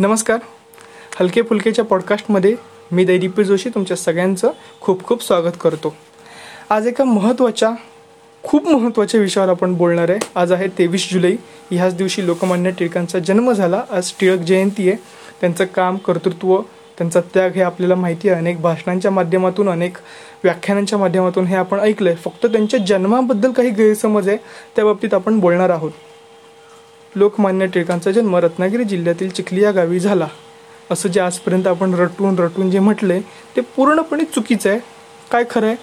नमस्कार. हलके फुलकेच्या पॉडकास्टमध्ये मी दैदीपी जोशी तुमच्या सगळ्यांचं खूप खूप स्वागत करतो. आज एका महत्त्वाच्या खूप महत्त्वाच्या विषयावर आपण बोलणार आहे. आज आहे तेवीस जुलै. ह्याच दिवशी लोकमान्य टिळकांचा जन्म झाला. आज टिळक जयंती आहे. त्यांचं काम कर्तृत्व त्यांचा त्याग हे आपल्याला माहिती आहे. अनेक भाषणांच्या माध्यमातून अनेक व्याख्यानांच्या माध्यमातून हे आपण ऐकलं आहे फक्त त्यांच्या जन्माबद्दल काही गैरसमज आहे त्या बाबतीत आपण बोलणार आहोत. लोकमान्य टिळकांचा जन्म रत्नागिरी जिल्ह्यातील चिखली या गावी झाला. असं जे आजपर्यंत आपण रटून रटून जे म्हटलंय ते पूर्णपणे चुकीचं आहे. काय खरं आहे?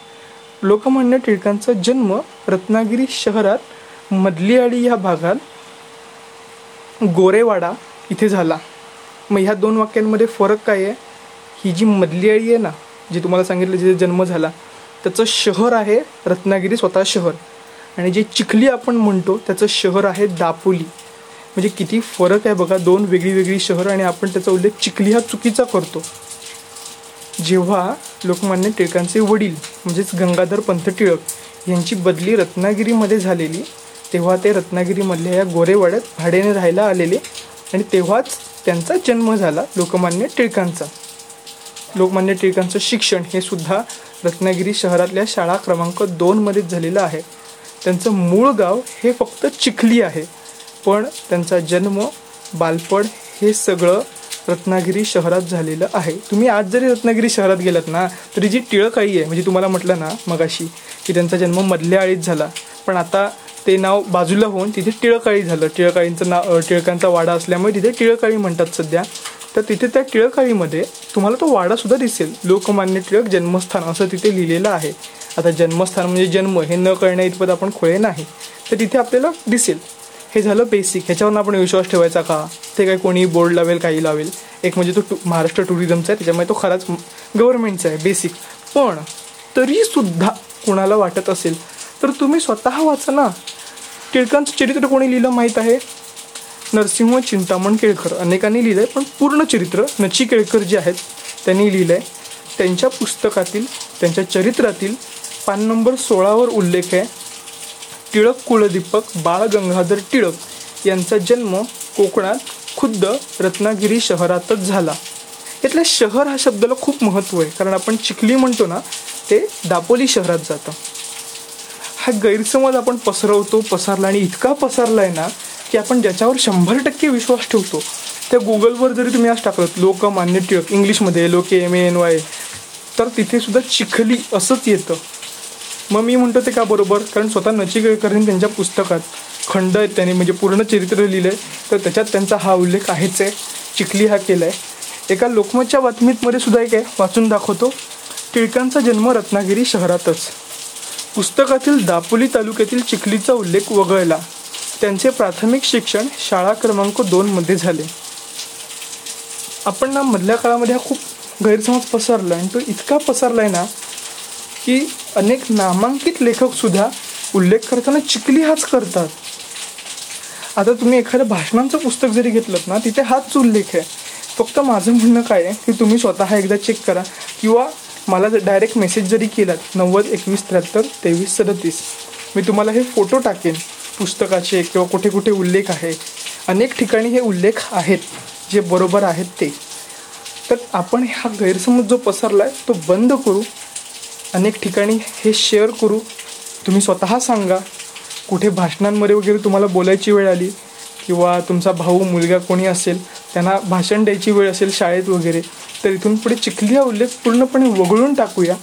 लोकमान्य टिळकांचा जन्म रत्नागिरी शहरात मधलीआडी ह्या भागात गोरेवाडा इथे झाला. मग ह्या दोन वाक्यांमध्ये फरक काय आहे? ही जी मधलीआळी आहे ना जी तुम्हाला सांगितलं जिथे जन्म झाला त्याचं शहर आहे रत्नागिरी स्वतः शहर. आणि जे चिखली आपण म्हणतो त्याचं शहर आहे दापोली. म्हणजे किती फरक आहे बघा दोन वेगळी वेगळी शहरं आणि आपण त्याचा उल्लेख चिखली हा चुकीचा करतो. जेव्हा लोकमान्य टिळकांचे वडील म्हणजेच गंगाधर पंथ टिळक यांची बदली रत्नागिरीमध्ये झालेली तेव्हा ते रत्नागिरीमधल्या या गोरेवाड्यात भाड्याने राहायला आलेले आणि तेव्हाच त्यांचा जन्म झाला लोकमान्य टिळकांचा. लोकमान्य टिळकांचं शिक्षण हे सुद्धा रत्नागिरी शहरातल्या शाळा क्रमांक दोनमध्येच झालेलं आहे. त्यांचं मूळ गाव हे फक्त चिखली आहे. पण त्यांचा जन्म बालपण हे सगळं रत्नागिरी शहरात झालेलं आहे. तुम्ही आज जरी रत्नागिरी शहरात गेलात ना तरी जी टिळकाळी आहे म्हणजे तुम्हाला म्हटलं ना मगाशी की त्यांचा जन्म मधल्या आळीत झाला. पण आता ते नाव बाजूला होऊन तिथे टिळकाळी झालं. टिळकाळींचं नाव टिळकांचा वाडा असल्यामुळे तिथे टिळकाळी म्हणतात सध्या. तर तिथे त्या टिळकाळीमध्ये तुम्हाला तो वाडासुद्धा दिसेल. लोकमान्य टिळक जन्मस्थान असं तिथे लिहिलेलं आहे. आता जन्मस्थान म्हणजे जन्म हे न कळण्या इतपत आपण खोळे नाही. तर तिथे आपल्याला दिसेल. हे झालं बेसिक ह्याच्यावर आपण विश्वास ठेवायचा का? ते काही कोणी बोर्ड लावेल काही लावेल. एक म्हणजे तो टू महाराष्ट्र टुरिझमचा आहे त्याच्यामुळे तो खराच गव्हर्नमेंटचा आहे बेसिक पण तरीसुद्धा कोणाला वाटत असेल तर तुम्ही स्वतः वाचा ना. टिळकांचं चरित्र कोणी लिहिलं माहीत आहे? नरसिंह चिंतामण केळकर. अनेकांनी लिहिलं आहे पण पूर्ण चरित्र नची केळकर जे आहेत त्यांनी लिहिलं आहे त्यांच्या पुस्तकातील त्यांच्या चरित्रातील पान नंबर सोळावर उल्लेख आहे. टिळक कुलदीपक बाळ गंगाधर टिळक यांचा जन्म कोकणात खुद्द रत्नागिरी शहरातच झाला. यातल्या शहर हा शब्दाला खूप महत्त्व आहे कारण आपण चिखली म्हणतो ना ते दापोली शहरात जातं. हा गैरसमज आपण पसरवतो पसरला आणि इतका पसरला आहे ना की आपण ज्याच्यावर शंभर टक्के विश्वास ठेवतो त्या गुगलवर जरी तुम्ही आज टाकलं लोकमान्य टिळक इंग्लिशमध्ये लोके एम ए एन वाय तर तिथे सुद्धा चिखली असंच येतं. मग मी म्हणतो ते का बरोबर? कारण स्वतः नचिकेकरने त्यांच्या पुस्तकात. खंड आहेत त्यांनी म्हणजे पूर्ण चरित्र लिहिलं आहे तर त्याच्यात त्यांचा हा उल्लेख आहेच आहे. चिखली हा केला आहे एका लोकमतच्या बातमीतमध्ये सुद्धा एक आहे वाचून दाखवतो. टिळकांचा जन्म रत्नागिरी शहरातच. पुस्तकातील दापोली तालुक्यातील चिखलीचा उल्लेख वगळला. त्यांचे प्राथमिक शिक्षण शाळा क्रमांक दोनमध्ये झाले. आपण ना मधल्या काळामध्ये हा खूप गैरसमज पसरला आणि तो इतका पसरला आहे ना की अनेक नामांकित लेखकसुद्धा उल्लेख करताना चिखली हाच करतात. आता तुम्ही एखाद्या भाषणांचं पुस्तक जरी घेतलं ना तिथे हाच उल्लेख आहे. फक्त माझं म्हणणं काय आहे की तुम्ही स्वतः एकदा चेक करा किंवा मला डायरेक्ट मेसेज जरी केलात नव्वद एकवीस त्र्याहत्तर तेवीस सदतीस मी तुम्हाला हे फोटो टाकेन. पुस्तकाचे किंवा कुठे कुठे उल्लेख आहे. अनेक ठिकाणी हे उल्लेख आहेत जे बरोबर आहेत ते. तर आपण हा गैरसमज जो पसरला आहे तो बंद करू अनेक ठिकाणी हे शेअर करू. तुम्ही स्वतः सांगा कुठे भाषणांमध्ये वगैरे तुम्हाला बोलायची वेळ आली किंवा तुमचा भाऊ मुलगा कोणी असेल त्यांना भाषण द्यायची वेळ असेल शाळेत वगैरे तर इथून पुढे चिखली हा उल्लेख पूर्णपणे वगळून टाकूया.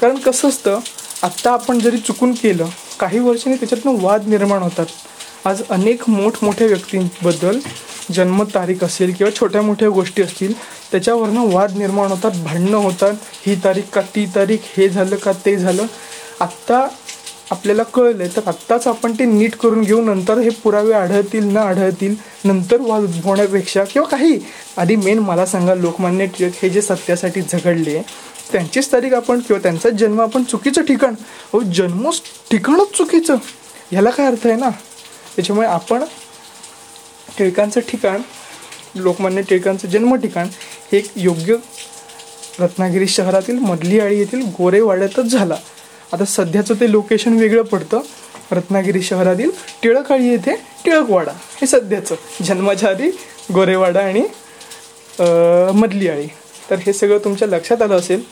कारण कसं असतं आत्ता आपण जरी चुकून केलं काही वर्षांनी त्याच्यातनं वाद निर्माण होतात. आज अनेक मोठमोठ्या व्यक्तींबद्दल जन्मतारीख असेल किंवा छोट्या मोठ्या गोष्टी असतील त्याच्यावरनं वाद निर्माण होतात भांडणं होतात. ही तारीख का ती तारीख हे झालं का ते झालं आत्ता आपल्याला कळलं तर आत्ताच आपण ते नीट करून घेऊ. नंतर हे पुरावे आढळतील न आढळतील नंतर वाद उद्भवण्यापेक्षा किंवा काही. आधी मेन मला सांगा लोकमान्य टिळक हे जे सत्यासाठी झगडले त्यांचीच तारीख आपण किंवा त्यांचा जन्म आपण चुकीचं ठिकाण. अहो जन्म ठिकाणच चुकीचं. ह्याला काय अर्थ आहे ना? त्याच्यामुळे आपण टिळकांचं ठिकाण लोकमान्य टिळकांचं जन्म ठिकाण हे एक योग्य रत्नागिरी शहरातील मधली आळी येथील गोरेवाड्यातच झाला. आता सध्याचं ते लोकेशन वेगळं पडतं. रत्नागिरी शहरातील टिळकाळी येथे टिळकवाडा हे सध्याचं जन्माच्या आधी गोरेवाडा आणि मधली आळी तर हे सगळं तुमच्या लक्षात आलं असेल.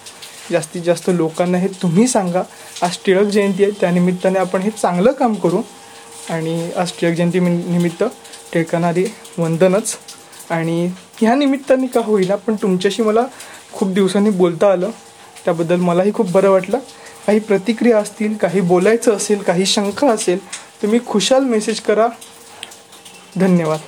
जास्तीत जास्त लोकांना हे तुम्ही सांगा. आज टिळक जयंती आहे त्यानिमित्ताने आपण हे चांगलं काम करू. आणि आज टिळक जयंती निमित्त टेकणारी वंदनच. आणि ह्या निमित्ताने का होईना पण तुमच्याशी मला खूप दिवसांनी बोलता आलं. त्याबद्दल मलाही खूप बरं वाटलं. काही प्रतिक्रिया असतील काही बोलायचं असेल काही शंका असेल तुम्ही खुशाल मेसेज करा. धन्यवाद.